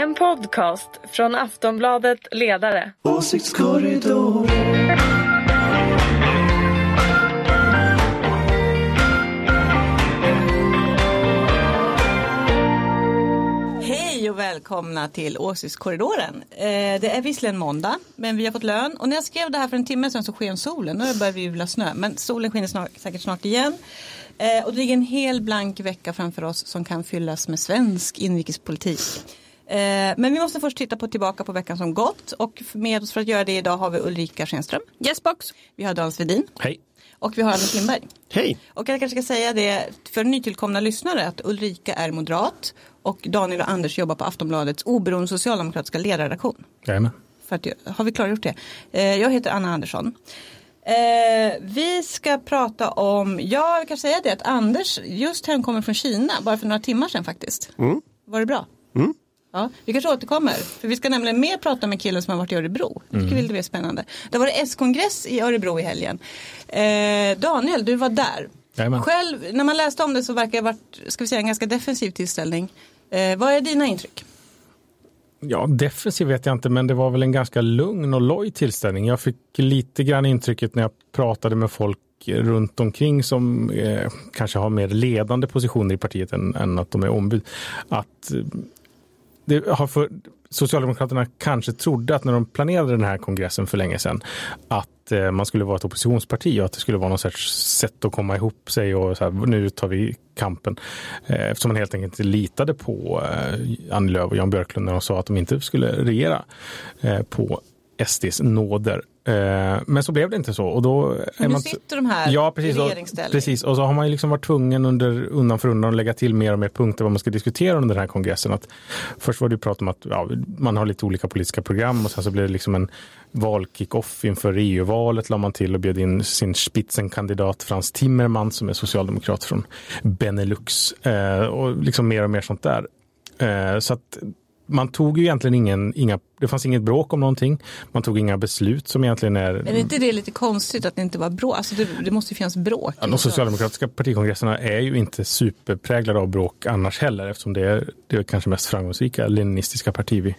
En podcast från Aftonbladet Ledare. Åsiktskorridor. Hej och välkomna till Åsiktskorridoren. Eh, det är visserligen måndag, men vi har fått lön. Och när jag skrev det här för en timme sedan så sken solen. Nu börjar vi jula snö, men solen skiner snart, säkert snart igen. Eh, och det ligger en hel blank vecka framför oss som kan fyllas med svensk inrikespolitik. Eh, men vi måste först titta på tillbaka på veckan som gått. Och med oss för att göra det idag har vi Ulrika Schenström. Yes box. Vi har Dan Svedin. Hej. Och vi har Anders Lindberg. Hej. Och jag kanske ska säga det för nytillkomna lyssnare att Ulrika är moderat och Daniel och Anders jobbar på Aftonbladets oberoende socialdemokratiska ledarredaktion. Jajamän. För att, har vi klargjort det? Eh, jag heter Anna Andersson. Eh, vi ska prata om, ja vi kan säga det att Anders just hemkommer från Kina bara för några timmar sedan faktiskt. Mm. Var det bra? Ja, vi kanske återkommer, för vi ska nämligen mer prata med killen som har varit i Örebro. Det tycker vi det blir spännande. Det var det S-kongress i Örebro i helgen. Eh, Daniel, du var där. Jajamän. Själv, när man läste om det så verkar det ha varit, ska vi säga, en ganska defensiv tillställning. Eh, vad är dina intryck? Ja, defensiv vet jag inte, men det var väl en ganska lugn och loj tillställning. Jag fick lite grann intrycket när jag pratade med folk runt omkring som eh, kanske har mer ledande positioner i partiet än, än att de är ombud. Att eh, det har för, Socialdemokraterna kanske trodde att när de planerade den här kongressen för länge sedan att eh, man skulle vara ett oppositionsparti och att det skulle vara något sorts sätt att komma ihop sig och så här, nu tar vi kampen. Eh, eftersom man helt enkelt inte litade på eh, Annie Lööf och Jan Björklund när de sa att de inte skulle regera eh, på SDs nåder. Eh, men så blev det inte så. Och då nu man, sitter de här ja, precis, i och, regeringsställning. precis. Och så har man ju liksom varit tvungen under, undan för undan att lägga till mer och mer punkter vad man ska diskutera under den här kongressen. Att först var det ju prat om att ja, man har lite olika politiska program och sen så blev det liksom en valkick-off inför EU-valet la man till och bjöd in sin spitsenkandidat Frans Timmermans som är socialdemokrat från Benelux. Eh, och liksom mer och mer sånt där. Eh, så att man tog ju egentligen ingen, inga, det fanns inget bråk om någonting. Man tog inga beslut som egentligen är... Är inte det lite konstigt att det inte var bråk? Alltså det, det måste ju finnas bråk. Ja, de socialdemokratiska partikongresserna är ju inte superpräglade av bråk annars heller eftersom det är det kanske mest framgångsrika leninistiska parti vi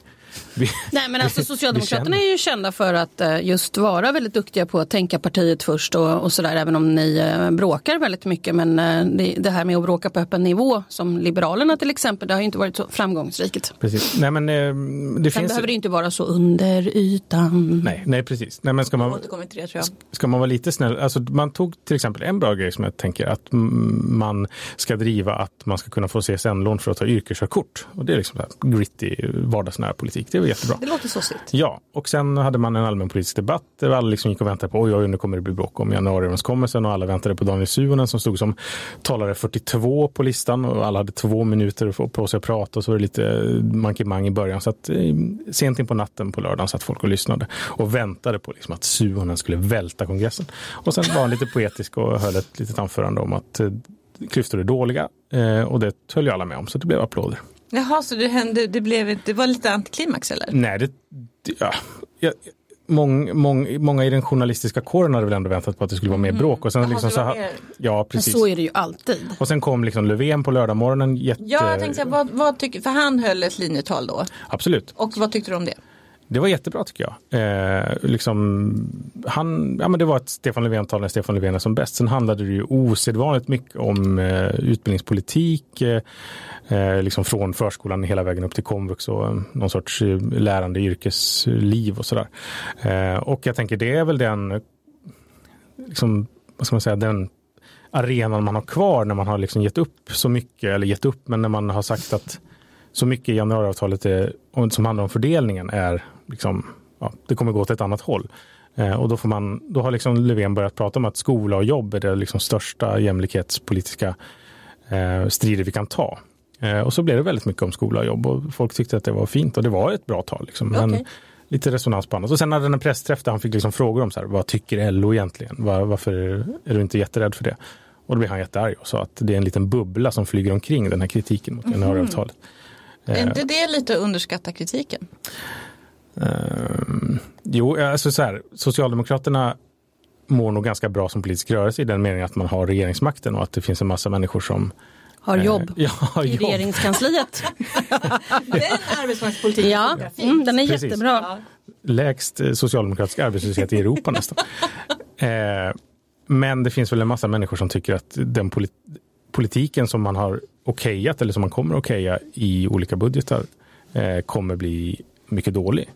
Nej men alltså Socialdemokraterna är ju kända för att eh, just vara väldigt duktiga på att tänka partiet först och, och sådär även om ni eh, bråkar väldigt mycket men eh, det, det här med att bråka på öppen nivå som Liberalerna till exempel det har ju inte varit så framgångsrikt. Precis. Nej, men, det Sen finns... behöver det inte vara så under ytan. Nej, nej, precis. Nej, men ska man, återkommer till det tror jag. ska man vara lite snäll, alltså man tog till exempel en bra grej som jag tänker att man ska driva att man ska kunna få CSN-lån för att ta yrkeskörkort. Och det är liksom gritty vardagsnära politik. Det var jättebra. Det låter sossigt. Ja, och sen hade man en allmänpolitisk debatt där alla liksom gick och väntade på oj, oj, nu kommer det bli bråk om januariöverenskommelsen och alla väntade på Daniel Suhonen som stod som talare 42 på listan och alla hade två minuter på sig att prata och så var det lite mankemang i början. Så att eh, sent in på natten på lördagen satt folk och lyssnade och väntade på liksom att Suhonen skulle välta kongressen. Och sen var han lite poetisk och höll ett litet anförande om att eh, klyftor är dåliga eh, och det höll ju alla med om så det blev applåder. Jaha, så det hände, det, blev, det var lite antiklimax eller? Nej, det, det ja, jag, mång, mång, många i den journalistiska kåren hade väl ändå väntat på att det skulle vara mer bråk. Och sen, Jaha, liksom, så, mer- ja, Men precis. så är det ju alltid. Och sen kom liksom Löfven på lördagmorgonen. Jätte... Ja, jag tänkte vad, vad tycker, för han höll ett linjetal då. Absolut. Och vad tyckte du om det? Det var jättebra tycker jag. Eh, liksom, han, ja, men det var ett Stefan Löfven-tal när Stefan Löfven är som bäst. Sen handlade det ju osedvanligt mycket om eh, utbildningspolitik. Eh, eh liksom från förskolan hela vägen upp till komvux och eh, någon sorts eh, lärande yrkesliv och sådär. Eh, och jag tänker det är väl den, liksom, vad ska man säga, den arenan man har kvar när man har liksom gett upp så mycket, eller gett upp, men när man har sagt att så mycket i januariavtalet är, som handlar om fördelningen är liksom, ja, det kommer gå åt ett annat håll. Eh, och då, får man, då har liksom Löfven börjat prata om att skola och jobb är det liksom största jämlikhetspolitiska eh, strider vi kan ta. Eh, och så blev det väldigt mycket om skola och jobb och folk tyckte att det var fint och det var ett bra tal. Liksom. Men Okej. lite resonans på annat. Och sen hade han en pressträff där han fick liksom frågor om så här, vad tycker LO egentligen? Var, varför är du inte jätterädd för det? Och då blev han jättearg och sa att det är en liten bubbla som flyger omkring den här kritiken mot januariavtalet. Är inte det lite att underskatta kritiken? Ehm, jo, alltså så här, Socialdemokraterna mår nog ganska bra som politisk rörelse i den meningen att man har regeringsmakten och att det finns en massa människor som Har jobb Ja, i jobb. regeringskansliet. Den arbetsmarknadspolitiken. Ja, mm, den är Precis. jättebra. lägst eh, socialdemokratisk arbetslöshet i Europa nästan. Eh, men det finns väl en massa människor som tycker att den polit politiken som man har okejat eller som man kommer okeja i olika budgetar eh, kommer bli mycket dålig.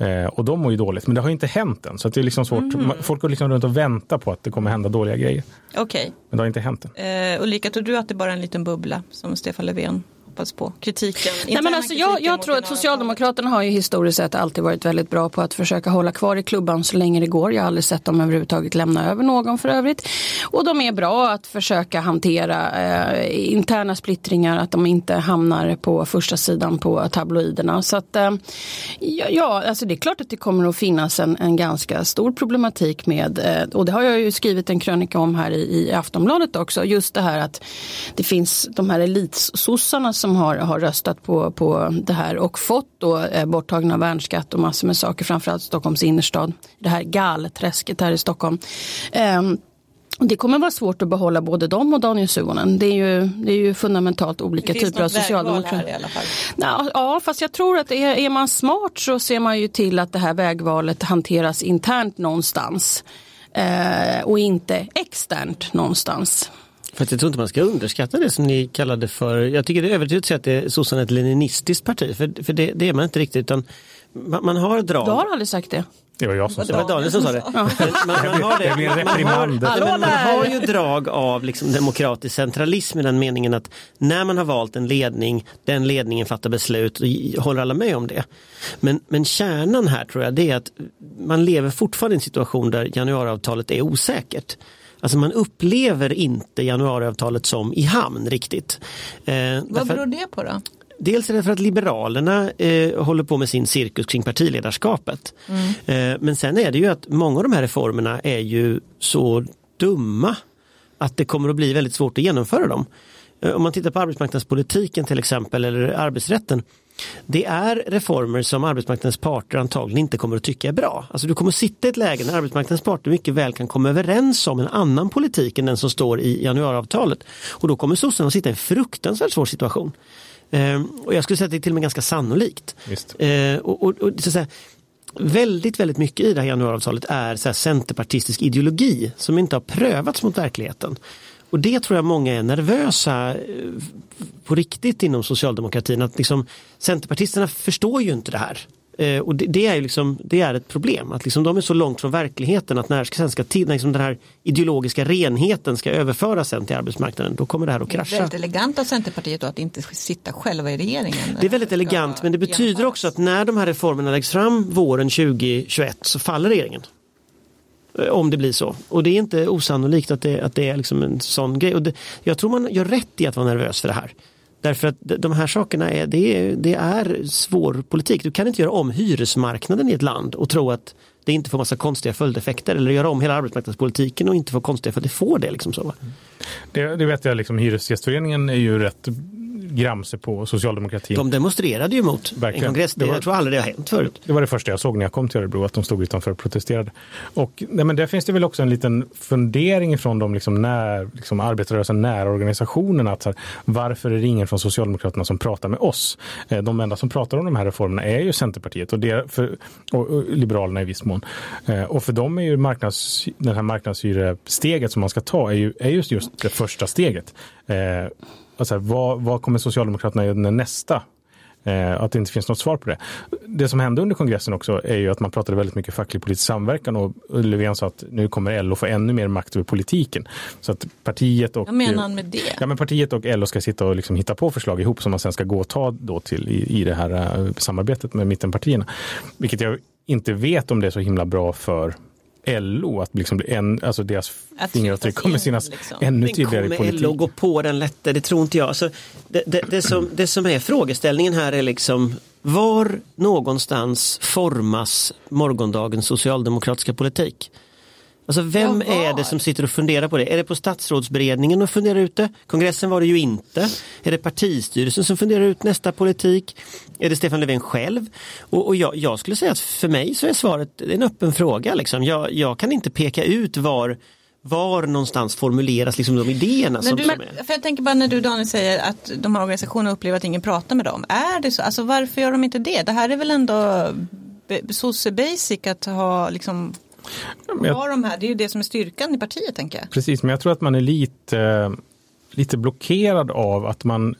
Eh, och de mår ju dåligt, men det har ju inte hänt än. Så att det är liksom svårt. Ma- Folk går liksom runt och väntar på att det kommer hända dåliga grejer. Okej, Men det har inte hänt än. eh, Ulrika, tror du att det bara är en liten bubbla som Stefan Löfven hoppas på? Kritiken? Nej, men alltså, jag, jag tror att. Socialdemokraterna har ju historiskt sett alltid varit väldigt bra på att försöka hålla kvar i klubban så länge det går. Jag har aldrig sett dem överhuvudtaget lämna över någon för övrigt. Och de är bra att försöka hantera eh, interna splittringar, att de inte hamnar på första sidan på tabloiderna. Så att, eh, ja, ja, alltså det är klart att det kommer att finnas en, en ganska stor problematik med, eh, och det har jag ju skrivit en krönika om här i, i Aftonbladet också, just det här att det finns de här elitsossarna som har, har röstat på, på det här och fått då eh, borttagna värnskatt och massor med saker, framförallt Stockholms innerstad, det här galträsket här i Stockholm. Ehm, det kommer vara svårt att behålla både dem och Daniel Suhonen. Det är ju, det är ju fundamentalt olika typer av socialdemokrater. i alla fall. Ja, ja, fast jag tror att är, är man smart så ser man ju till att det här vägvalet hanteras internt någonstans. Eh, och inte externt någonstans. För att jag tror inte man ska underskatta det som ni kallade för, jag tycker det är överdrivet att säga att det är sossarna ett leninistiskt parti, för, för det, det är man inte riktigt utan man, man har drag. Du har aldrig sagt det. Det var jag som Det var sa Daniel som sa det. Men Man, man, har det. Man, man, har, man har ju drag av liksom demokratisk centralism i den meningen att när man har valt en ledning, den ledningen fattar beslut och håller alla med om det. Men, men kärnan här tror jag det är att man lever fortfarande i en situation där januariavtalet är osäkert. Alltså man upplever inte januariavtalet som i hamn riktigt. Eh, Vad därför- beror det på då? Dels är det för att Liberalerna eh, håller på med sin cirkus kring partiledarskapet. Eh, men sen är det ju att många av de här reformerna är ju så dumma att det kommer att bli väldigt svårt att genomföra dem. Eh, om man tittar på arbetsmarknadspolitiken till exempel eller arbetsrätten. Det är reformer som arbetsmarknadens parter antagligen inte kommer att tycka är bra. Alltså du kommer sitta i ett läge när arbetsmarknadens parter mycket väl kan komma överens om en annan politik än den som står i januariavtalet. Och då kommer sossarna att sitta i en fruktansvärt svår situation. Eh, och jag skulle säga att det är till och med ganska sannolikt. Visst. Eh, och, och, och, så väldigt, väldigt mycket i det här januariavtalet är så här centerpartistisk ideologi som inte har prövats mot verkligheten. Och det tror jag många är nervösa eh, på riktigt inom socialdemokratin. Att liksom, Centerpartisterna förstår ju inte det här. Eh, och det, det är ju liksom, det är ett problem. Att liksom de är så långt från verkligheten att när sen ska när liksom den här ideologiska renheten ska överföras sen till arbetsmarknaden, då kommer det här att krascha. Väldigt elegant av Centerpartiet då att inte sitta själva i regeringen. Det är väldigt elegant men det betyder också att när de här reformerna läggs fram våren 2021 så faller regeringen. Eh, om det blir så. Och det är inte osannolikt att det, att det är liksom en sån grej. Och det, jag tror man gör rätt i att vara nervös för det här. Därför att de- här sakerna är, det är, det är svår politik. Du kan inte göra om hyresmarknaden i ett land och tro att det inte får massa konstiga följdeffekter. Eller göra om hela arbetsmarknadspolitiken och inte få konstiga för det får det. Liksom så. Mm. Det, det vet jag, liksom, Hyresgästföreningen är ju rätt gramse på socialdemokratin. De demonstrerade ju mot Verkligen. en kongress. Det, Det var- jag tror aldrig det har hänt förut. Det var det första jag såg när jag kom till Örebro, att de stod utanför och protesterade. Och nej, men där finns det väl också en liten fundering från de liksom när, liksom arbetarrörelsen nära organisationerna. Att här, varför är det ingen från Socialdemokraterna som pratar med oss? Eh, De enda som pratar om de här reformerna är ju Centerpartiet och, det, för, och, och Liberalerna i viss mån. Eh, Och för dem är ju marknads, den här marknadshyresteget som man ska ta är ju, är just, just det första steget. Eh, Alltså, vad, vad kommer Socialdemokraterna göra nästa Eh, att det inte finns något svar på det. Det som hände under kongressen också är ju att man pratade väldigt mycket facklig politisk samverkan och Löfven sa att nu kommer LO få ännu mer makt över politiken. Så att partiet och, Vad menar han med det? Ja, men partiet och LO ska sitta och liksom hitta på förslag ihop som man sen ska gå och ta då till i, i det här eh, samarbetet med mittenpartierna. Vilket jag inte vet om det är så himla bra för LO att liksom bli en, alltså deras Att fingeravtryck kommer synas liksom. ännu tydligare i kommer politiken. LO gå på den lättare? Det tror inte jag. Alltså, det, det, det, som, det som är frågeställningen här är liksom var någonstans formas morgondagens socialdemokratiska politik? Alltså vem Ja, är det som sitter och funderar på det? Är det på statsrådsberedningen och funderar ut det? Kongressen var det ju inte. Är det partistyrelsen som funderar ut nästa politik? Är det Stefan Löfven själv? Och, och jag, jag skulle säga att för mig så är svaret en öppen fråga. Liksom. Jag, jag kan inte peka ut var var någonstans formuleras liksom de idéerna som, du, som är. för jag tänker bara när du Daniel säger att de här organisationerna upplever att ingen pratar med dem. Är det så? Alltså varför gör de inte det? Det här är väl ändå sosse basic att ha liksom jag- de här, det är ju det som är styrkan i partiet tänker jag. Precis, men jag tror att man är lite, lite blockerad av att man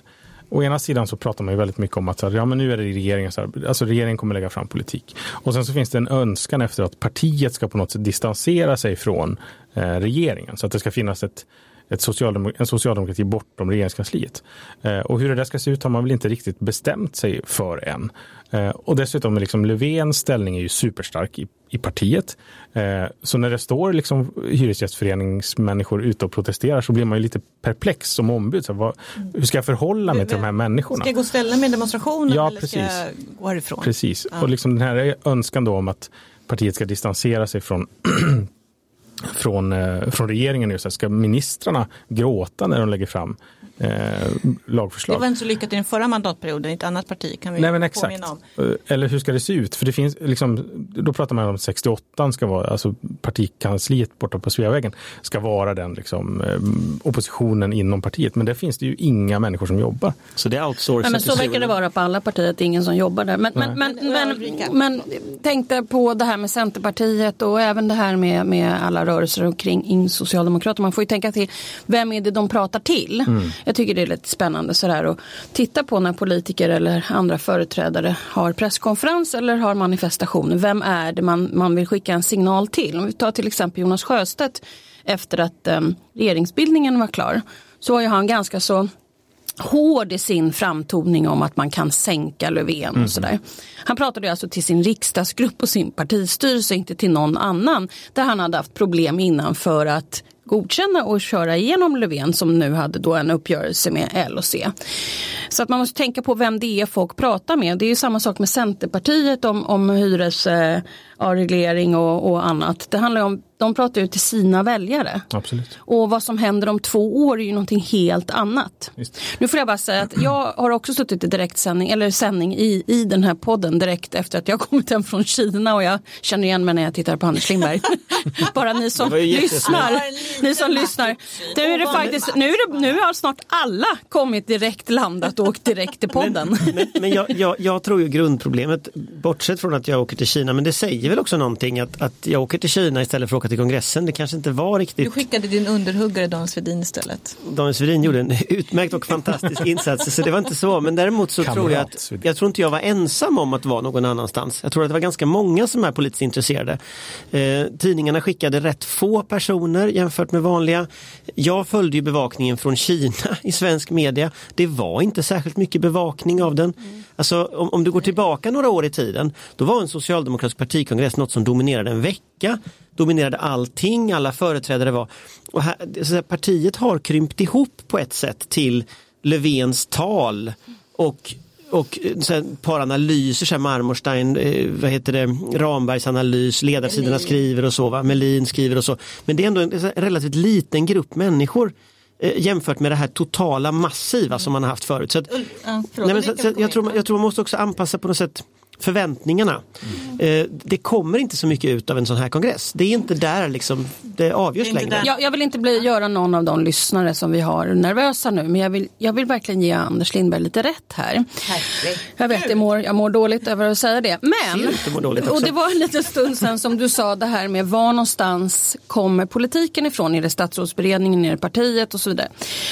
Å ena sidan så pratar man ju väldigt mycket om att här, ja, men nu är det regeringen, så här, alltså regeringen kommer lägga fram politik. Och sen så finns det en önskan efter att partiet ska på något sätt distansera sig från eh, regeringen. Så att det ska finnas ett, ett socialdemok- en socialdemokrati bortom regeringskansliet. Eh, och hur det där ska se ut har man väl inte riktigt bestämt sig för än. Eh, och dessutom är liksom Löfvens ställning är ju superstark i, i partiet. Eh, så när det står liksom hyresgästföreningsmänniskor ute och protesterar så blir man ju lite perplex som ombud. Så vad, hur ska jag förhålla mig till de här människorna? Ska jag gå och ställa mig i demonstrationen Ja, eller ska precis. jag gå härifrån? Precis, och liksom den här önskan då om att partiet ska distansera sig från från, eh, från regeringen. Just, här, ska ministrarna gråta när de lägger fram eh, Det lagförslag? var inte så lyckat i den förra mandatperioden i ett annat parti kan vi Nej men exakt. påminna om. Eh, Eller hur ska det se ut? För det finns liksom, då pratar man om att 68 ska vara, alltså partikansliet borta på Sveavägen ska vara den liksom, eh, oppositionen inom partiet. Men där finns det ju inga människor som jobbar. Så det är outsourcat. Nej, men så verkar det vara på alla partier, att det är ingen som jobbar där. Men, men, men, Men, men, tänkte på det här med Centerpartiet och även det här med, med alla rörelser kring in Socialdemokraterna. Man får ju tänka till, vem är det de pratar till? Jag tycker det är lite spännande sådär att titta på när politiker eller andra företrädare har presskonferens eller har manifestation. Vem är det man, man vill skicka en signal till? Om vi tar till exempel Jonas Sjöstedt efter att um, regeringsbildningen var klar så var ju han ganska så hård i sin framtoning om att man kan sänka Löfven och sådär. Han pratade alltså till sin riksdagsgrupp och sin partistyrelse, inte till någon annan. Där han hade haft problem innan för att godkänna och köra igenom Löfven som nu hade då en uppgörelse med L och C. Så att man måste tänka på vem det är folk pratar med. Det är ju samma sak med Centerpartiet om, om hyresavreglering eh, och, och annat. Det handlar ju om, de pratar ju till sina väljare. Absolut. Och vad som händer om två år är ju någonting helt annat. Visst. Nu får jag bara säga att jag har också suttit i direktsändning, eller sändning i, i den här podden direkt efter att jag kommit hem från Kina och jag känner igen mig när jag tittar på Anders Lindberg. bara ni som lyssnar. Ni som lyssnar. Nu är det faktiskt, nu, är det, nu har snart alla kommit direkt landat och åkt direkt till podden. Men, men jag, jag, jag tror ju grundproblemet, bortsett från att jag åker till Kina, men det säger väl också någonting att, att jag åker till Kina istället för att åka till kongressen. Det kanske inte var Du riktigt skickade din underhuggare Dan Svedin istället. Daniel Svedin gjorde en utmärkt och fantastisk insats så det var inte så men däremot så Kamrat tror jag att jag tror inte jag var ensam om att vara någon annanstans. Jag tror att det var ganska många som är politiskt intresserade. Eh, tidningarna skickade rätt få personer jämfört med vanliga. Jag följde ju bevakningen från Kina i svensk media. Det var inte särskilt mycket bevakning av den. Alltså om, om du går tillbaka några år i tiden då var en socialdemokratisk partikongress något som dominerade en vecka dominerade allting, alla företrädare var. Och här, så här, partiet har krympt ihop på ett sätt till Löfvens tal och och eh, ett par analyser, så här Marmorstein, eh, vad heter det, Rambergs analys, ledarsidorna skriver och så, va? Melin skriver och så. Men det är ändå en här, relativt liten grupp människor eh, jämfört med det här totala massiva som man har haft förut. Så att, Ja, Nej, men så, så, jag, tror, jag tror man måste också anpassa på något sätt förväntningarna. Eh, det kommer inte så mycket ut av en sån här kongress. Det är inte där liksom det avgörs Det längre. Jag, jag vill inte bli, göra någon av de lyssnare som vi har nervösa nu men jag vill, jag vill verkligen ge Anders Lindberg lite rätt här. Jag vet, jag mår, jag mår dåligt över att säga det. Men, och det var en liten stund sedan som du sa det här med var någonstans kommer politiken ifrån? Är det statsrådsberedningen, är det partiet och så vidare.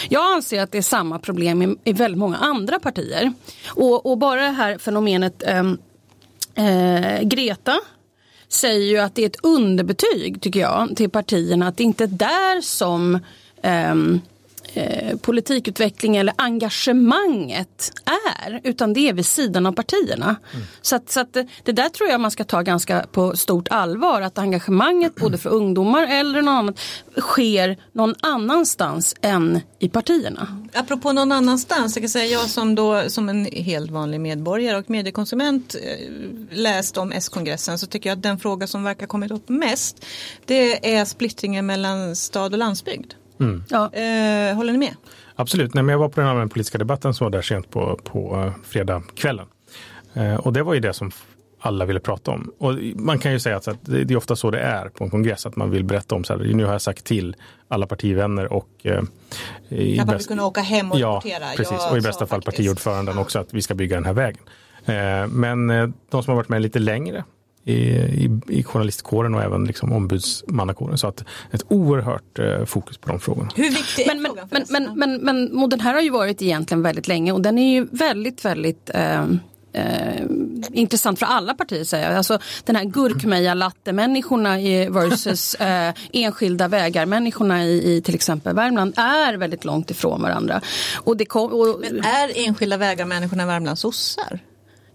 Jag anser att det är samma problem i, i väldigt många andra partier. Och, och bara det här fenomenet ehm, eh, Greta säger ju att det är ett underbetyg tycker jag till partierna att det inte är där som eh, eh, politikutveckling eller engagemanget är utan det är vid sidan av partierna. Så, att, så att det, det där tror jag man ska ta ganska på stort allvar att engagemanget både för ungdomar eller något annat sker någon annanstans än i partierna. Apropå någon annanstans, jag kan säga jag som då som en helt vanlig medborgare och mediekonsument eh, läst om S-kongressen så tycker jag att den fråga som verkar kommit upp mest det är splittringen mellan stad och landsbygd. Ja. Eh, håller ni med? Absolut, Nej, men jag var på den allmänpolitiska debatten som var där sent på, på eh, fredagskvällen. Eh, och det var ju det som alla ville prata om. Och man kan ju säga att det är ofta så det är på en kongress, att man vill berätta om så här, nu har jag sagt till alla partivänner och eh, i bäst... kunna åka hem och ja, rapportera. Precis, ja, och i bästa fall partiordföranden ja. också att vi ska bygga den här vägen. Eh, men eh, de som har varit med lite längre i, i, i journalistkåren och även liksom ombudsmannakåren. Så att ett oerhört eh, fokus på de frågorna. Hur viktig är men, frågan men, men, men, men, men den här har ju varit egentligen väldigt länge och den är ju väldigt, väldigt eh, eh, intressant för alla partier säger jag. Alltså den här gurkmeja-latte-människorna versus eh, enskilda vägar-människorna i, i till exempel Värmland är väldigt långt ifrån varandra. Och det kom, och, Men är enskilda vägar-människorna i Värmland sossar?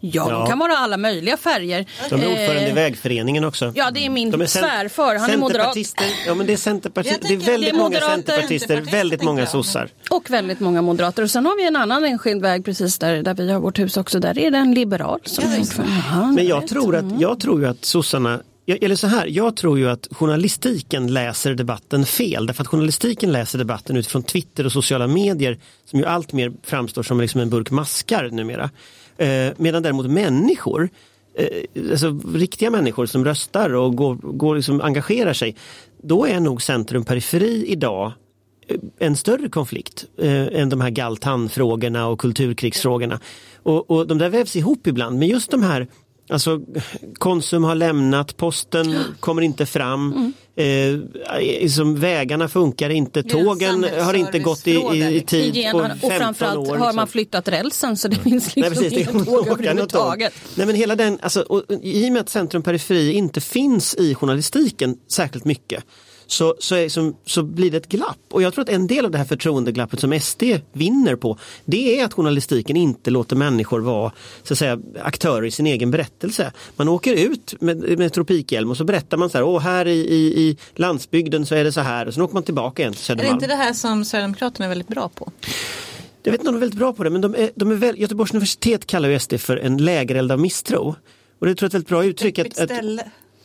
Ja, ja, de kan vara alla möjliga färger. De är ordförande i eh, vägföreningen också. Ja, det är min de är svärfar, han är moderat. Ja, men det är, centerparti det är väldigt det är många centerpartister, väldigt många sossar. Och väldigt många moderater. Och sen har vi en annan enskild väg precis där, där vi har vårt hus också. Där är det en liberal som är ordförande. Men jag tror, att, jag tror ju att sossarna eller så här, jag tror ju att journalistiken läser debatten fel. Därför att journalistiken läser debatten utifrån Twitter och sociala medier som ju allt mer framstår som liksom en burk maskar numera. Eh, medan däremot människor, eh, alltså riktiga människor som röstar och går, går liksom, engagerar sig, då är nog centrum-periferi idag eh, en större konflikt eh, än de här galtanfrågorna och kulturkrigsfrågorna. Och, och de där vävs ihop ibland, men just de här Alltså Konsum har lämnat, posten kommer inte fram, mm. eh, som vägarna funkar inte, tågen har inte gått i, i, i tid på 15 och framförallt år. har man flyttat rälsen så det finns liksom Nej, precis, inga tåg överhuvudtaget. Nej men hela den, alltså, och, i och med att centrum periferi inte finns i journalistiken särskilt mycket så, så, är, så, så blir det ett glapp. Och jag tror att en del av det här förtroendeglappet som SD vinner på det är att journalistiken inte låter människor vara så att säga, aktörer i sin egen berättelse. Man åker ut med, med tropikhjälm och så berättar man så här, åh här i, i, i landsbygden så är det så här och sen åker man tillbaka igen till Södermalm. Är det inte det här som Sverigedemokraterna är väldigt bra på? Jag vet inte om de är väldigt bra på det men de är, de är väl, Göteborgs universitet kallar ju SD för en lägereld av misstro. Och det tror jag är ett väldigt bra uttryck. Att, att,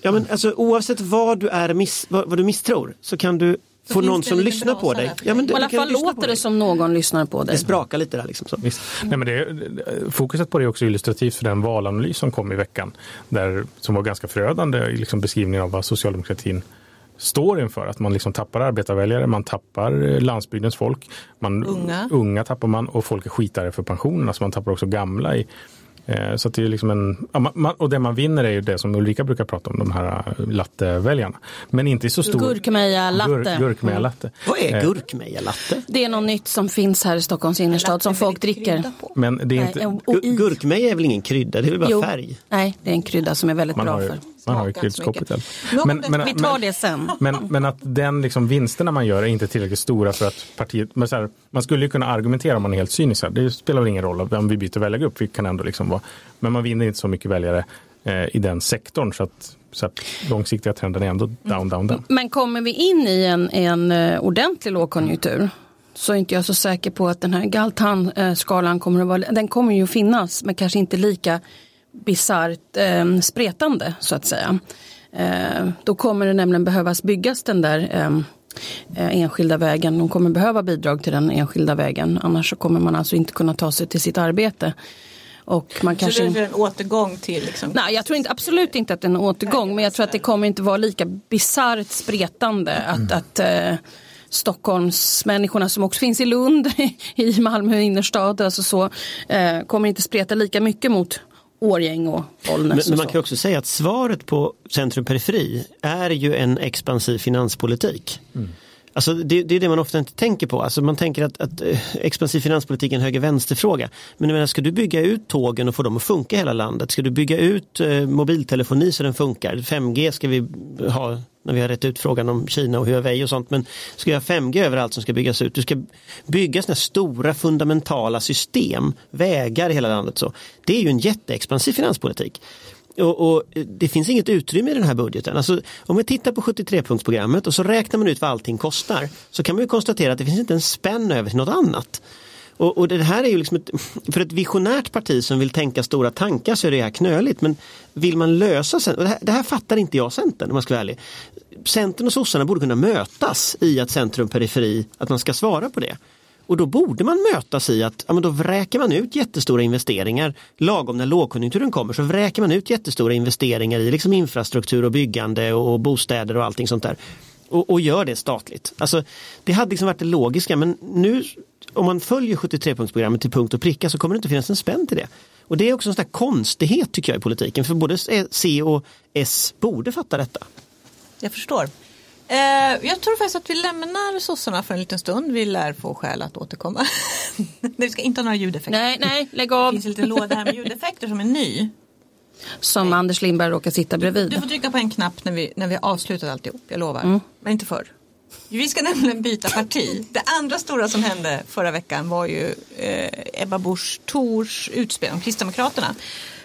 Ja, men alltså, oavsett vad du, är miss, vad, vad du misstror så kan du så få någon som lyssnar på dig. Ja, men I alla fall låter det som någon lyssnar på dig. Det sprakar lite där. Liksom, så. Visst. Nej, men det, fokuset på det är också illustrativt för den valanalys som kom i veckan. Där, som var ganska förödande i liksom beskrivningen av vad socialdemokratin står inför. Att man liksom tappar arbetarväljare, man tappar eh, landsbygdens folk. Man, unga. unga tappar man och folk är skitare för pensionerna. Så man tappar också gamla i Eh, så det är liksom en, och det man vinner är ju det som Ulrika brukar prata om, de här eh, latteväljarna. Men inte i så stor... Gurkmeja latte. Gur, gurkmeja latte. Mm. Vad är eh, gurkmeja latte? Det är något nytt som finns här i Stockholms innerstad som folk dricker. Men det är inte... Gurkmeja är väl ingen krydda, det är väl bara jo. färg? Nej, det är en krydda som är väldigt man bra för. Man har ju kryddskåpet. Men, men, vi tar det sen. Men, men att den liksom vinsterna man gör är inte tillräckligt stora för att partiet, men så här, man skulle ju kunna argumentera om man är helt cynisk, här, det spelar väl ingen roll om vi byter väljargrupp, vi kan ändå liksom vara, men man vinner inte så mycket väljare eh, i den sektorn så att, så att långsiktiga trenden är ändå down, down, down. Men kommer vi in i en, en uh, ordentlig lågkonjunktur så är inte jag så säker på att den här Galtan-skalan kommer att vara, den kommer ju att finnas men kanske inte lika bisarrt eh, spretande så att säga. Eh, då kommer det nämligen behövas byggas den där eh, eh, enskilda vägen. De kommer behöva bidrag till den enskilda vägen. Annars så kommer man alltså inte kunna ta sig till sitt arbete. Och man så kanske... det är en återgång till? Liksom... Nej, jag tror inte, absolut inte att det är en återgång. Men jag tror att det kommer inte vara lika bisarrt spretande. Mm. Att, att eh, Stockholmsmänniskorna som också finns i Lund, i Malmö innerstad, alltså så, eh, kommer inte spreta lika mycket mot Årgäng och Bollnäs. Men, men, man kan också säga att svaret på centrum periferi är ju en expansiv finanspolitik. Mm. Alltså det, det, är det man ofta inte tänker på. Alltså man tänker att, att eh, expansiv finanspolitik är en höger-vänster-fråga. Men menar, ska du bygga ut tågen och få dem att funka i hela landet? Ska du bygga ut eh, mobiltelefoni så den funkar? 5G ska vi ha när vi har rätt ut frågan om Kina och Huawei och sånt. Men ska jag ha 5G överallt som ska byggas ut? Du ska bygga sådana stora fundamentala system, vägar i hela landet. Så. Det är ju en jätteexpansiv finanspolitik. Och, och, eh, det finns inget utrymme i den här budgeten. Alltså, om vi tittar på 73-punktsprogrammet och så räknar man ut vad allting kostar så kan man ju konstatera att det finns inte en spänn över till något annat. Och, och, det här är ju liksom ett, för ett visionärt parti som vill tänka stora tankar så är det här knöligt. Men vill man lösa och det här, det här fattar inte jag Centern om man ska vara ärlig. Centern och sossarna borde kunna mötas i att centrum periferi, att man ska svara på det. Och då borde man mötas i att ja, men då vräker man ut jättestora investeringar. Lagom när lågkonjunkturen kommer så vräker man ut jättestora investeringar i liksom infrastruktur och byggande och bostäder och allting sånt där. Och, och gör det statligt. Alltså, det hade liksom varit det logiska men nu om man följer 73-punktsprogrammet till punkt och pricka så kommer det inte finnas en spänn till det. Och det är också en sån där konstighet tycker jag i politiken för både C och S borde fatta detta. Jag förstår. Eh, jag tror faktiskt att vi lämnar sossarna för en liten stund. Vi lär få skäl att återkomma. vi ska inte ha några ljudeffekter. Nej, nej, lägg Det av. finns en liten låda här med ljudeffekter som är ny. Som Anders Lindberg råkar sitta bredvid. Du får trycka på en knapp när vi, när vi har avslutat alltihop, jag lovar. Men inte förr. Vi ska nämligen byta parti. Det andra stora som hände förra veckan var ju eh, Ebba Busch Thors utspel om Kristdemokraterna.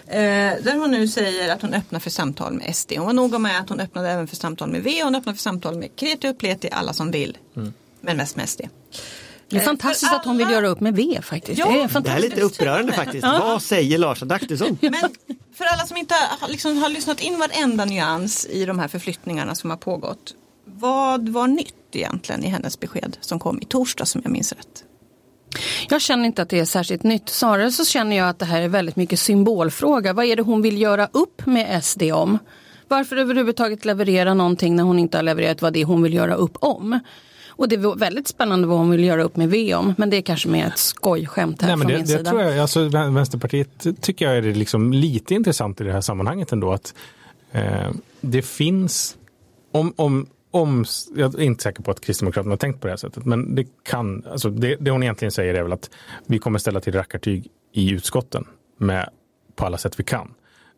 Eh, där hon nu säger att hon öppnar för samtal med SD. Hon var noga med att hon öppnade även för samtal med V. Hon öppnar för samtal med kreti och pleti, alla som vill. Men mest med SD. Det är fantastiskt för att hon vill alla- göra upp med V faktiskt. Ja. det är Det är lite upprörande faktiskt. Vad säger Lars Adaktusson? Men för alla som inte har, liksom, har lyssnat in varenda nyans i de här förflyttningarna som har pågått. Vad var nytt egentligen i hennes besked som kom i torsdag som jag minns rätt? Jag känner inte att det är särskilt nytt. Snarare så känner jag att det här är väldigt mycket symbolfråga. Vad är det hon vill göra upp med SD om? Varför överhuvudtaget leverera någonting när hon inte har levererat vad det är hon vill göra upp om? Och det var väldigt spännande vad hon vill göra upp med V om. Men det är kanske mer ett skojskämt här Nej, men från det, min det sida. tror jag, alltså, Vän- Vänsterpartiet tycker jag är det liksom lite intressant i det här sammanhanget ändå. att eh, Det finns, om, om, om, jag är inte säker på att Kristdemokraterna har tänkt på det här sättet, men det kan, alltså det, det hon egentligen säger är väl att vi kommer ställa till rackartyg i utskotten med, på alla sätt vi kan.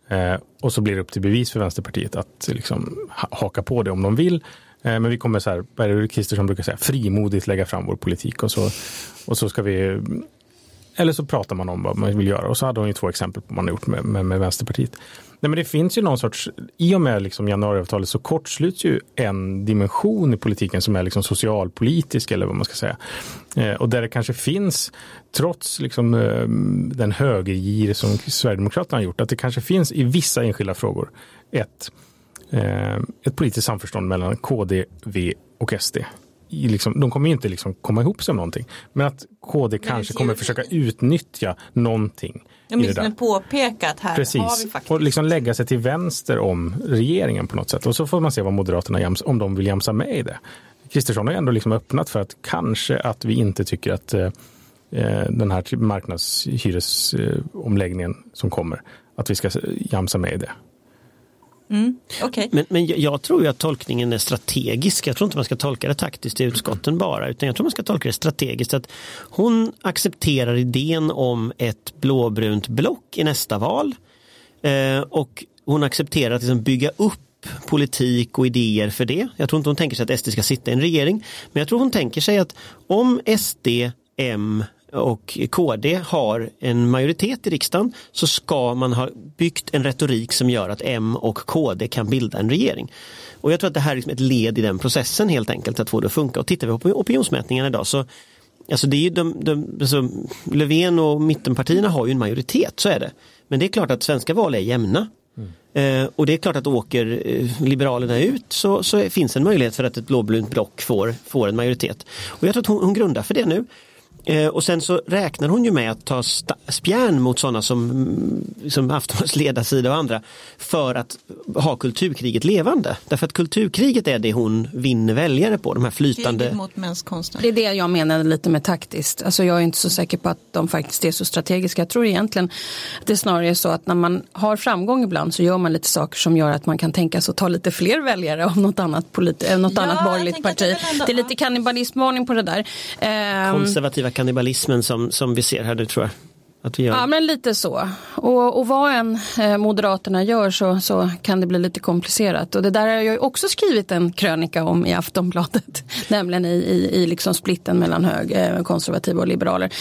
Eh, och så blir det upp till bevis för Vänsterpartiet att liksom, ha, haka på det om de vill. Eh, men vi kommer så här, vad är det Kristersson brukar säga, frimodigt lägga fram vår politik och så, och så ska vi eller så pratar man om vad man vill göra. Och så hade hon ju två exempel på vad man har gjort med, med, med Vänsterpartiet. Nej, men det finns ju någon sorts, i och med liksom januariavtalet så kortsluts ju en dimension i politiken som är liksom socialpolitisk eller vad man ska säga. Eh, och där det kanske finns, trots liksom, eh, den högergir som Sverigedemokraterna har gjort, att det kanske finns i vissa enskilda frågor ett, eh, ett politiskt samförstånd mellan KD, V och SD. I liksom, de kommer ju inte liksom komma ihop sig om någonting. Men att KD kanske kommer försöka utnyttja någonting. Minns där. när påpekat här har vi Precis, faktiskt. och liksom lägga sig till vänster om regeringen på något sätt. Och så får man se vad Moderaterna, jams, om de vill jamsa med i det. Kristersson har ju ändå liksom öppnat för att kanske att vi inte tycker att eh, eh, den här typ marknadshyresomläggningen eh, som kommer, att vi ska jamsa med i det. Mm, okej. Men, men jag- jag tror ju att tolkningen är strategisk. Jag tror inte man ska tolka det taktiskt i utskotten bara. Utan jag tror man ska tolka det strategiskt. Att hon accepterar idén om ett blåbrunt block i nästa val. Eh, och hon accepterar att liksom bygga upp politik och idéer för det. Jag tror inte hon tänker sig att SD ska sitta i en regering. Men jag tror hon tänker sig att om SD, M och KD har en majoritet i riksdagen så ska man ha byggt en retorik som gör att M och KD kan bilda en regering. Och jag tror att det här är liksom ett led i den processen helt enkelt att få det att funka. Och tittar vi på opinionsmätningarna idag så Alltså det är de, de, alltså Löfven och mittenpartierna har ju en majoritet, så är det. Men det är klart att svenska val är jämna. Eh, och det är klart att åker eh, Liberalerna ut så, så finns en möjlighet för att ett blåbrunt block får, får en majoritet. Och jag tror att hon, hon grundar för det nu. Eh, och sen så räknar hon ju med att ta spjärn mot sådana som, som Aftonbladets ledarsida och andra för att ha kulturkriget levande. Därför att kulturkriget är det hon vinner väljare på, de här flytande Kriget mot. Det är det jag menade lite med taktiskt. Alltså jag är inte så säker på att de faktiskt är så strategiska. Jag tror egentligen att det snarare är så att när man har framgång ibland så gör man lite saker som gör att man kan tänka sig att ta lite fler väljare av något annat, polit- äh, något Ja, annat borgerligt parti. det är väl ändå- Det är lite kannibalismvarning på det där. Ehm, konservativa kannibalismen som, som vi ser här nu tror jag. Att vi gör. Ja men lite så. Och, och vad än eh, Moderaterna gör så, så kan det bli lite komplicerat. Och det där har jag också skrivit en krönika om i Aftonbladet. Nämligen i, i, i liksom splitten mellan hög, eh, konservativa och liberaler.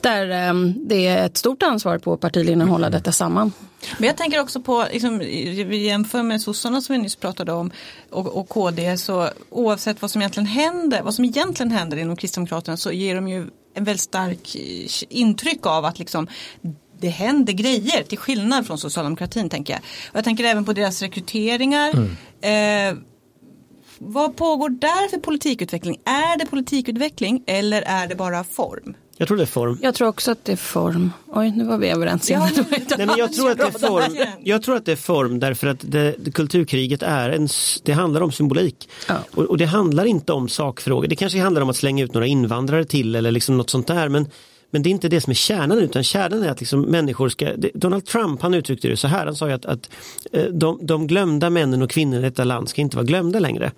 Där eh, det är ett stort ansvar på partilinjen att hålla detta samman. Men jag tänker också på, liksom, vi jämför med sossarna som vi nyss pratade om och, och KD så oavsett vad som egentligen händer, vad som egentligen händer inom Kristdemokraterna så ger de ju en väldigt stark eh, intryck av att liksom det händer grejer till skillnad från socialdemokratin tänker jag. Och jag tänker även på deras rekryteringar. Eh, Vad pågår där för politikutveckling? Är det politikutveckling eller är det bara form? Jag tror det är form. Jag tror också att det är form. Oj, nu var vi överens igen. Ja, Nej, men jag, tror att det är form. jag tror att det är form därför att det, det, kulturkriget är en, det handlar om symbolik. Ja. Och, och det handlar inte om sakfrågor. Det kanske handlar om att slänga ut några invandrare till eller liksom något sånt där. Men, men det är inte det som är kärnan utan kärnan är att liksom människor ska, Donald Trump han uttryckte det så här, han sa ju att, att eh, de, de glömda männen och kvinnorna i detta land ska inte vara glömda längre.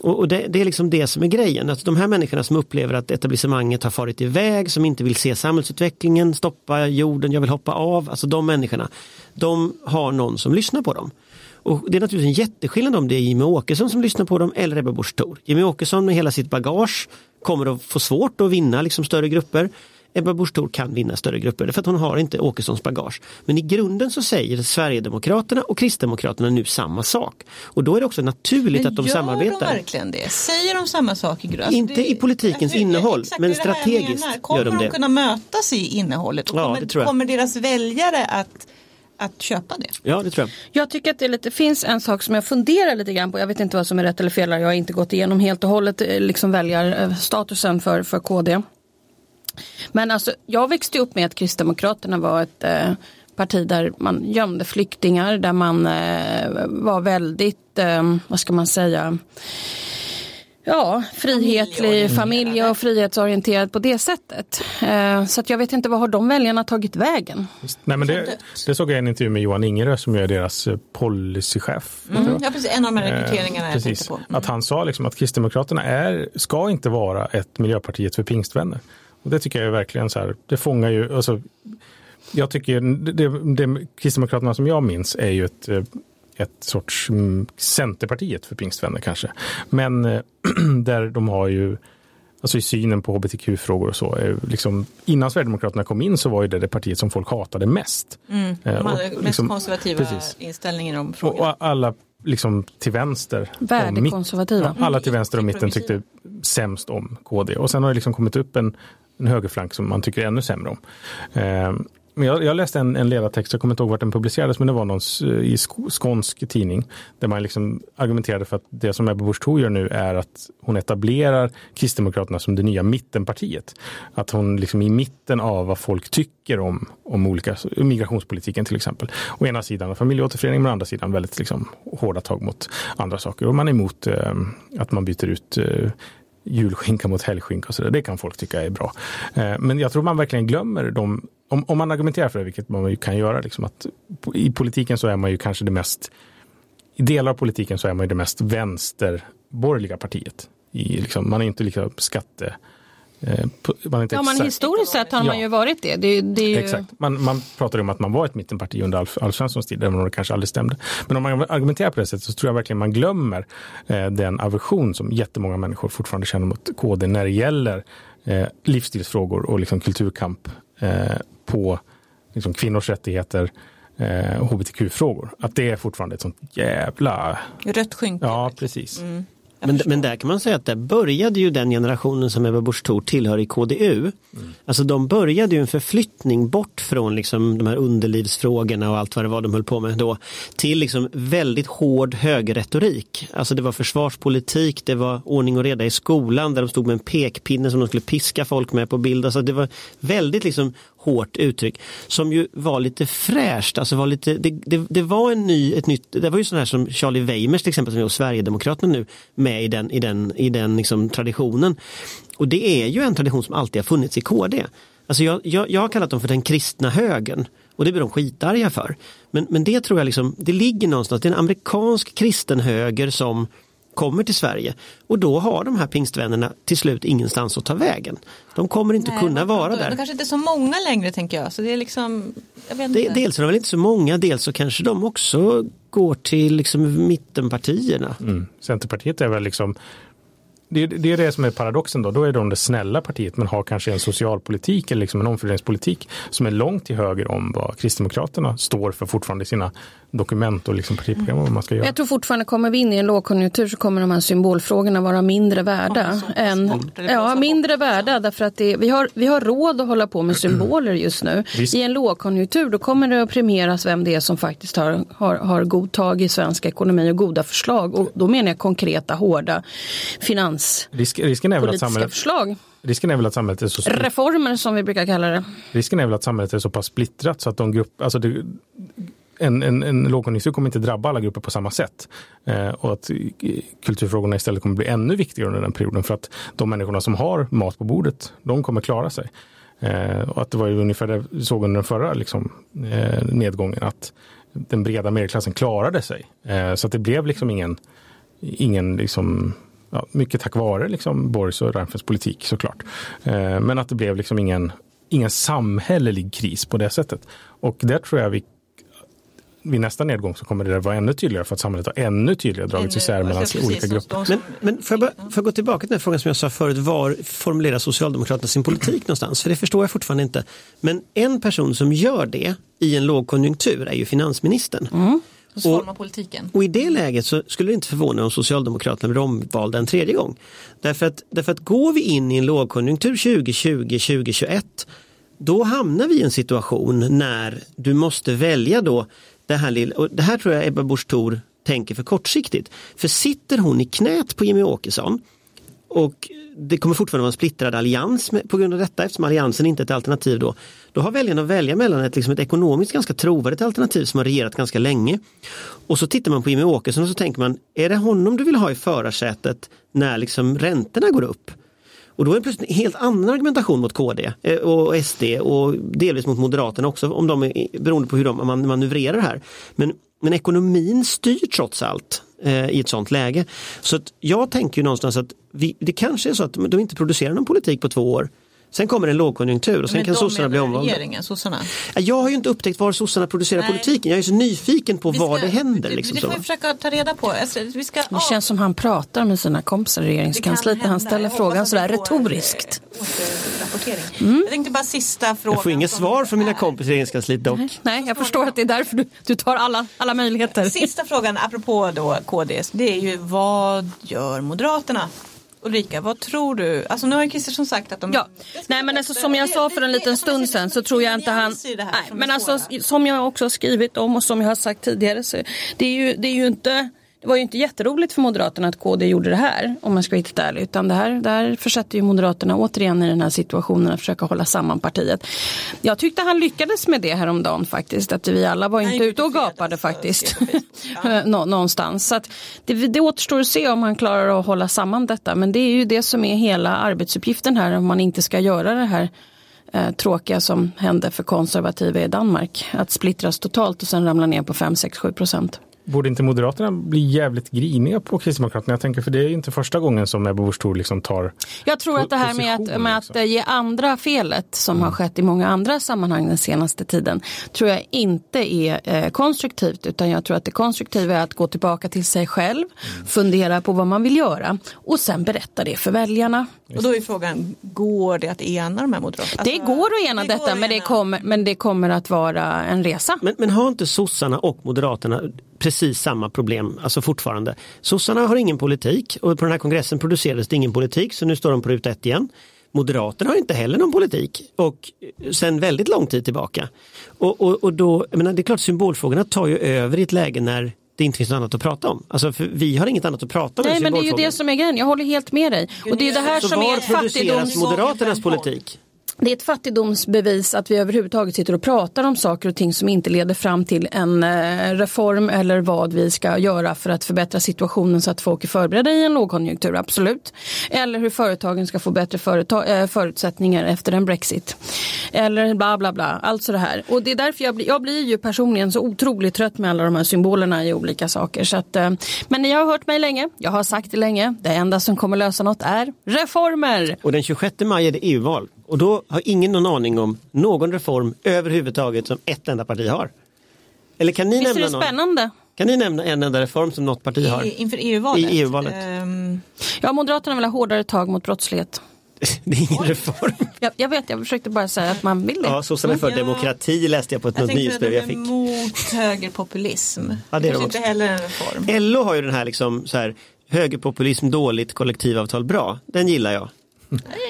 Och, och det, det är liksom det som är grejen, att de här människorna som upplever att etablissemanget har farit iväg, som inte vill se samhällsutvecklingen, stoppa jorden, jag vill hoppa av, alltså de människorna, de har någon som lyssnar på dem. Och det är naturligtvis en jätteskillnad om det är Jimmy Åkesson som lyssnar på dem eller Ebba Busch Thor. Jimmy Åkesson med hela sitt bagage kommer att få svårt att vinna liksom större grupper. Ebba Busch kan vinna större grupper för att hon har inte Åkessons bagage. Men i grunden så säger Sverigedemokraterna och Kristdemokraterna nu samma sak. Och då är det också naturligt att de gör samarbetar. de verkligen det? Säger de samma sak i grunden? Inte i politikens innehåll, exakt, men det det strategiskt. Kommer gör de det. kunna mötas i innehållet? Och Ja, kommer, det tror jag. kommer deras väljare att, att köpa det? Ja, det tror jag. Jag tycker att det lite, finns en sak som jag funderar lite grann på. Jag vet inte vad som är rätt eller fel. Jag har inte gått igenom helt och hållet eh, liksom väljarstatusen för, för KD. Men alltså, jag växte upp med att Kristdemokraterna var ett eh, parti där man gömde flyktingar, där man eh, var väldigt, eh, vad ska man säga, Ja, frihetlig, familje och frihetsorienterad på det sättet. Eh, så att jag vet inte vad har de väljarna tagit vägen? Nej, men det, det såg jag i en intervju med Johan Ingerö som är deras eh, policychef. Mm, ja, precis. En av de här rekryteringarna Eh, jag precis. tänkte på. Att han sa liksom att Kristdemokraterna är, ska inte vara ett Miljöpartiet för pingstvänner. Och det tycker jag är verkligen så här, det fångar ju, alltså, jag tycker det, det, det Kristdemokraterna som jag minns är ju ett, eh, ett sorts mm, Centerpartiet för pingstvänner kanske. Men eh, där de har ju Alltså i synen på hbtq-frågor och så. Liksom, innan Sverigedemokraterna kom in så var ju det det partiet som folk hatade mest. Mm, Eh, de och hade mest liksom- konservativa precis. inställningen om Och, frågorna. och alla liksom till vänster. mitt- Värdekonservativa. Ja, alla till vänster och mitten tyckte sämst om KD. Och sen har det liksom kommit upp en, en högerflank som man tycker ännu sämre om. Ehm, men jag, jag läste en, en ledartext, jag kommer inte ihåg vart den publicerades, men det var någon eh, i skånsk tidning där man liksom argumenterade för att det som Ebba Busch Thor gör nu är att hon etablerar Kristdemokraterna som det nya mittenpartiet. Att hon liksom i mitten av vad folk tycker om, om olika migrationspolitiken till exempel. Å ena sidan familjeåterförening, men å andra sidan väldigt liksom, hårda tag mot andra saker. Och man är emot eh, att man byter ut eh, julskinka mot helgskinka och så där. Det kan folk tycka är bra. Eh, men jag tror man verkligen glömmer de, om, om man argumenterar för det, vilket man ju kan göra, liksom att i politiken så är man ju kanske det mest, i delar av politiken så är man ju det mest vänsterborgerliga partiet. I, liksom, man är inte lika skatte, eh, man är inte Ja, men exakt- historiskt sett har man Ja. ju varit det. det, det är ju... Exakt. Man, man pratade om att man var ett mittenparti under Alf, Alf Svenssons tid, även om det kanske aldrig stämde. Men om man argumenterar på det sättet så tror jag verkligen man glömmer eh, den aversion som jättemånga människor fortfarande känner mot KD när det gäller eh, livsstilsfrågor och liksom kulturkamp eh, på liksom, kvinnors rättigheter eh, och hbtq-frågor. Att det är fortfarande ett sånt jävla... Rött skynke. Ja, precis. Men, men där kan man säga att där började ju den generationen som Ebba Busch Thor tillhör i KDU. Alltså de började ju en förflyttning bort från liksom de här underlivsfrågorna och allt vad det var de höll på med då till liksom väldigt hård högerretorik. Alltså det var försvarspolitik, det var ordning och reda i skolan där de stod med en pekpinne som de skulle piska folk med på bild. Alltså det var väldigt liksom hårt uttryck som ju var lite fräscht. Alltså var lite, det, det, det var en ny, ett nytt, det var ju sådana här som Charlie Weimers till exempel som är hos Sverigedemokraterna nu med i den, i den, i den liksom traditionen. Och det är ju en tradition som alltid har funnits i KD. Alltså jag, jag, jag har kallat dem för den kristna högern och det blir de skitarga för. Men, men det tror jag liksom, det ligger någonstans, det är en amerikansk kristen höger som kommer till Sverige och då har de här pingstvännerna till slut ingenstans att ta vägen. De kommer inte Nej, kunna vara de, där. De kanske inte är så många längre tänker jag. Så det är liksom, jag vet Det, inte. dels är de väl inte så många, dels så kanske de också går till liksom mittenpartierna. Mm. Centerpartiet är väl liksom det, det är det som är paradoxen då. Då är de det snälla partiet men har kanske en socialpolitik eller liksom en omfördelningspolitik som är långt till höger om vad Kristdemokraterna står för fortfarande i sina dokument och liksom partiprogram om vad man ska göra. Jag tror fortfarande kommer vi in i en lågkonjunktur så kommer de här symbolfrågorna vara mindre värda. Än, ja, mindre värda därför att det, vi, har, vi har råd att hålla på med symboler just nu. Visst. I en lågkonjunktur då kommer det att premieras vem det är som faktiskt har, har, har god tag i svensk ekonomi och goda förslag. Och då menar jag konkreta, hårda finanspolitiska Risk, risken, är väl att samhället, förslag. risken är väl att samhället är så. Reformer som vi brukar kalla det. Risken är väl att samhället är så pass splittrat så att de grupp, alltså det, en, en, en lågkonjunktur kommer inte drabba alla grupper på samma sätt. Eh, och att eh, kulturfrågorna istället kommer bli ännu viktigare under den perioden för att de människorna som har mat på bordet, de kommer klara sig. Eh, och att det var ju ungefär det vi såg under den förra liksom, eh, nedgången, att den breda medelklassen klarade sig. Eh, så att det blev liksom ingen, ingen liksom, ja, mycket tack vare liksom Borgs och Reinfeldts politik såklart. Eh, men att det blev liksom ingen, ingen samhällelig kris på det sättet. Och där tror jag vi vid nästa nedgång så kommer det vara ännu tydligare för att samhället har ännu tydligare dragits isär mellan Precis, olika och grupper. Men, men får, jag bara, får jag gå tillbaka till den här frågan som jag sa förut, var formulerar Socialdemokraterna sin politik någonstans? För det förstår jag fortfarande inte. Men en person som gör det i en lågkonjunktur är ju finansministern. formar politiken. Och i det läget så skulle det inte förvåna om Socialdemokraterna blir omvalda en tredje gång. Därför att, därför att går vi in i en lågkonjunktur 2020-2021 då hamnar vi i en situation när du måste välja då det här lilla, och det här tror jag Ebba Busch Thor tänker för kortsiktigt. För sitter hon i knät på Jimmy Åkesson och det kommer fortfarande vara en splittrad allians med, på grund av detta eftersom alliansen inte är ett alternativ då. Då har väljarna att välja mellan ett, liksom ett ekonomiskt ganska trovärdigt alternativ som har regerat ganska länge. Och så tittar man på Jimmy Åkesson och så tänker man, är det honom du vill ha i förarsätet när liksom räntorna går upp? Och då är det plötsligt en helt annan argumentation mot KD eh, och SD och delvis mot Moderaterna också om de är, beroende på hur de man manövrerar här. Men, men ekonomin styr trots allt eh, i ett sånt läge. Så att jag tänker ju någonstans att vi, det kanske är så att de inte producerar någon politik på två år. Sen kommer en lågkonjunktur och sen Men kan sossarna bli omvalda. Regeringen, sossarna. Jag har ju inte upptäckt var sossarna producerar Nej. politiken. Jag är så nyfiken på Vi var ska- det händer. Liksom det så. får vi försöka ta reda på. Alltså, Vi ska, Det känns som han pratar med sina kompisar i regeringskansliet när han ställer frågan sådär retoriskt. Mm. Jag tänkte bara sista frågan. Jag får inget svar från mina kompisar i regeringskansliet dock. Nej, jag förstår att det är därför du, du tar alla, alla möjligheter. Sista frågan apropå då KDs, det är ju vad gör Moderaterna? Ulrika, vad tror du? Alltså nu har Kristersson sagt att de... Ja, nej men alltså som jag sa för en liten stund sedan så tror jag inte han... Nej, men alltså som jag också har skrivit om och som jag har sagt tidigare så det är ju, det är ju inte det var ju inte jätteroligt för Moderaterna att KD gjorde det här om man ska vara riktigt ärlig. Utan det här, där försätter ju Moderaterna återigen i den här situationen att försaka hålla samman partiet. Jag tyckte han lyckades med det häromdagen faktiskt. Att vi alla var inte ute och gapade faktiskt. Facebook, Nå- någonstans. Så att det, det återstår att se om han klarar att hålla samman detta. Men det är ju det som är hela arbetsuppgiften här om man inte ska göra det här eh, tråkiga som hände för konservativa i Danmark. Att splittras totalt och sen ramla ner på 5, 6, 7 procent. Borde inte Moderaterna bli jävligt griniga på Kristdemokraterna? Jag tänker för det är ju inte första gången som Ebba Busch liksom tar Jag tror att det här med att, med liksom. att eh, ge andra felet som har skett i många andra sammanhang den senaste tiden tror jag inte är eh, konstruktivt utan jag tror att det konstruktiva är att gå tillbaka till sig själv, fundera på vad man vill göra och sen berätta det för väljarna. Och då är frågan, går det att ena de här Moderaterna? Det Alltså, går att ena det detta att men det, ena. kommer, men det kommer att vara en resa. Men, men har inte sossarna och moderaterna precis samma problem, alltså fortfarande? Sossarna har ingen politik och på den här kongressen producerades det ingen politik så nu står de på ruta ett igen. Moderaterna har inte heller någon politik och sen väldigt lång tid tillbaka. Och, och, och då, jag menar, det är klart symbolfrågorna tar ju över i ett läge när det inte finns något annat att prata om. Alltså för vi har inget annat att prata om Nej men det är ju det som är grejen, jag håller helt med dig. Och det är ju det här Så som är fattigdoms... Moderaternas politik? Det är ett fattigdomsbevis att vi överhuvudtaget sitter och pratar om saker och ting som inte leder fram till en eh, reform eller vad vi ska göra för att förbättra situationen så att folk är förberedda i en lågkonjunktur, absolut. Eller hur företagen ska få bättre företag, eh, förutsättningar efter en Brexit. Eller bla bla bla, alltså det här. Och det är därför jag blir, jag blir ju personligen så otroligt trött med alla de här symbolerna i olika saker. Så att, eh, men ni har hört mig länge, jag har sagt det länge, det enda som kommer lösa något är reformer. Och den 26 maj är det EU-val. Och då har ingen någon aning om någon reform överhuvudtaget som ett enda parti har. Eller kan ni, Visst är nämna, det någon, spännande? kan ni nämna en enda reform som något parti har? I, inför EU-valet? I EU-valet. Ehm, Ja, Moderaterna vill ha hårdare tag mot brottslighet. det är ingen reform. Jag, jag vet, jag försökte bara säga att man vill det. Ja, sossarna är för Ja. demokrati läste jag på ett Jag nyhetsbrev jag är fick. emot högerpopulism. Ja, det är de kanske också. inte heller en reform. LO har ju den här liksom så här högerpopulism dåligt, kollektivavtal bra. Den gillar jag.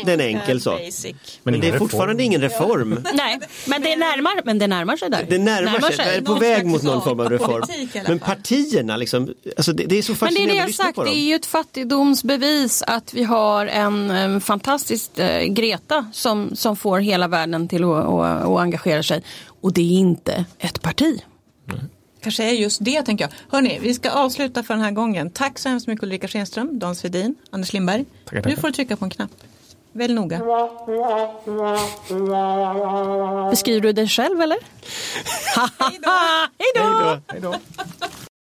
Den är enkel så. Basic. Men det är fortfarande ingen reform. Nej, men det, närmar, men det närmar sig där. Det närmar sig, det är på väg mot någon form av reform. Men partierna liksom, alltså det, det är så Men det är fascinerande det jag sagt, det är ju ett fattigdomsbevis att vi har en, en fantastisk eh, Greta som, som får hela världen till att, att, att engagera sig. Och det är inte ett parti. Kanske är just det tänker jag. Hörni, vi ska avsluta för den här gången. Tack så hemskt mycket Ulrika Schenström, Dan Svedin, Anders Lindberg. Tackar, Nu tackar. får du trycka på en knapp. Välj noga. Beskriver du dig själv eller? Hej då! Hej då.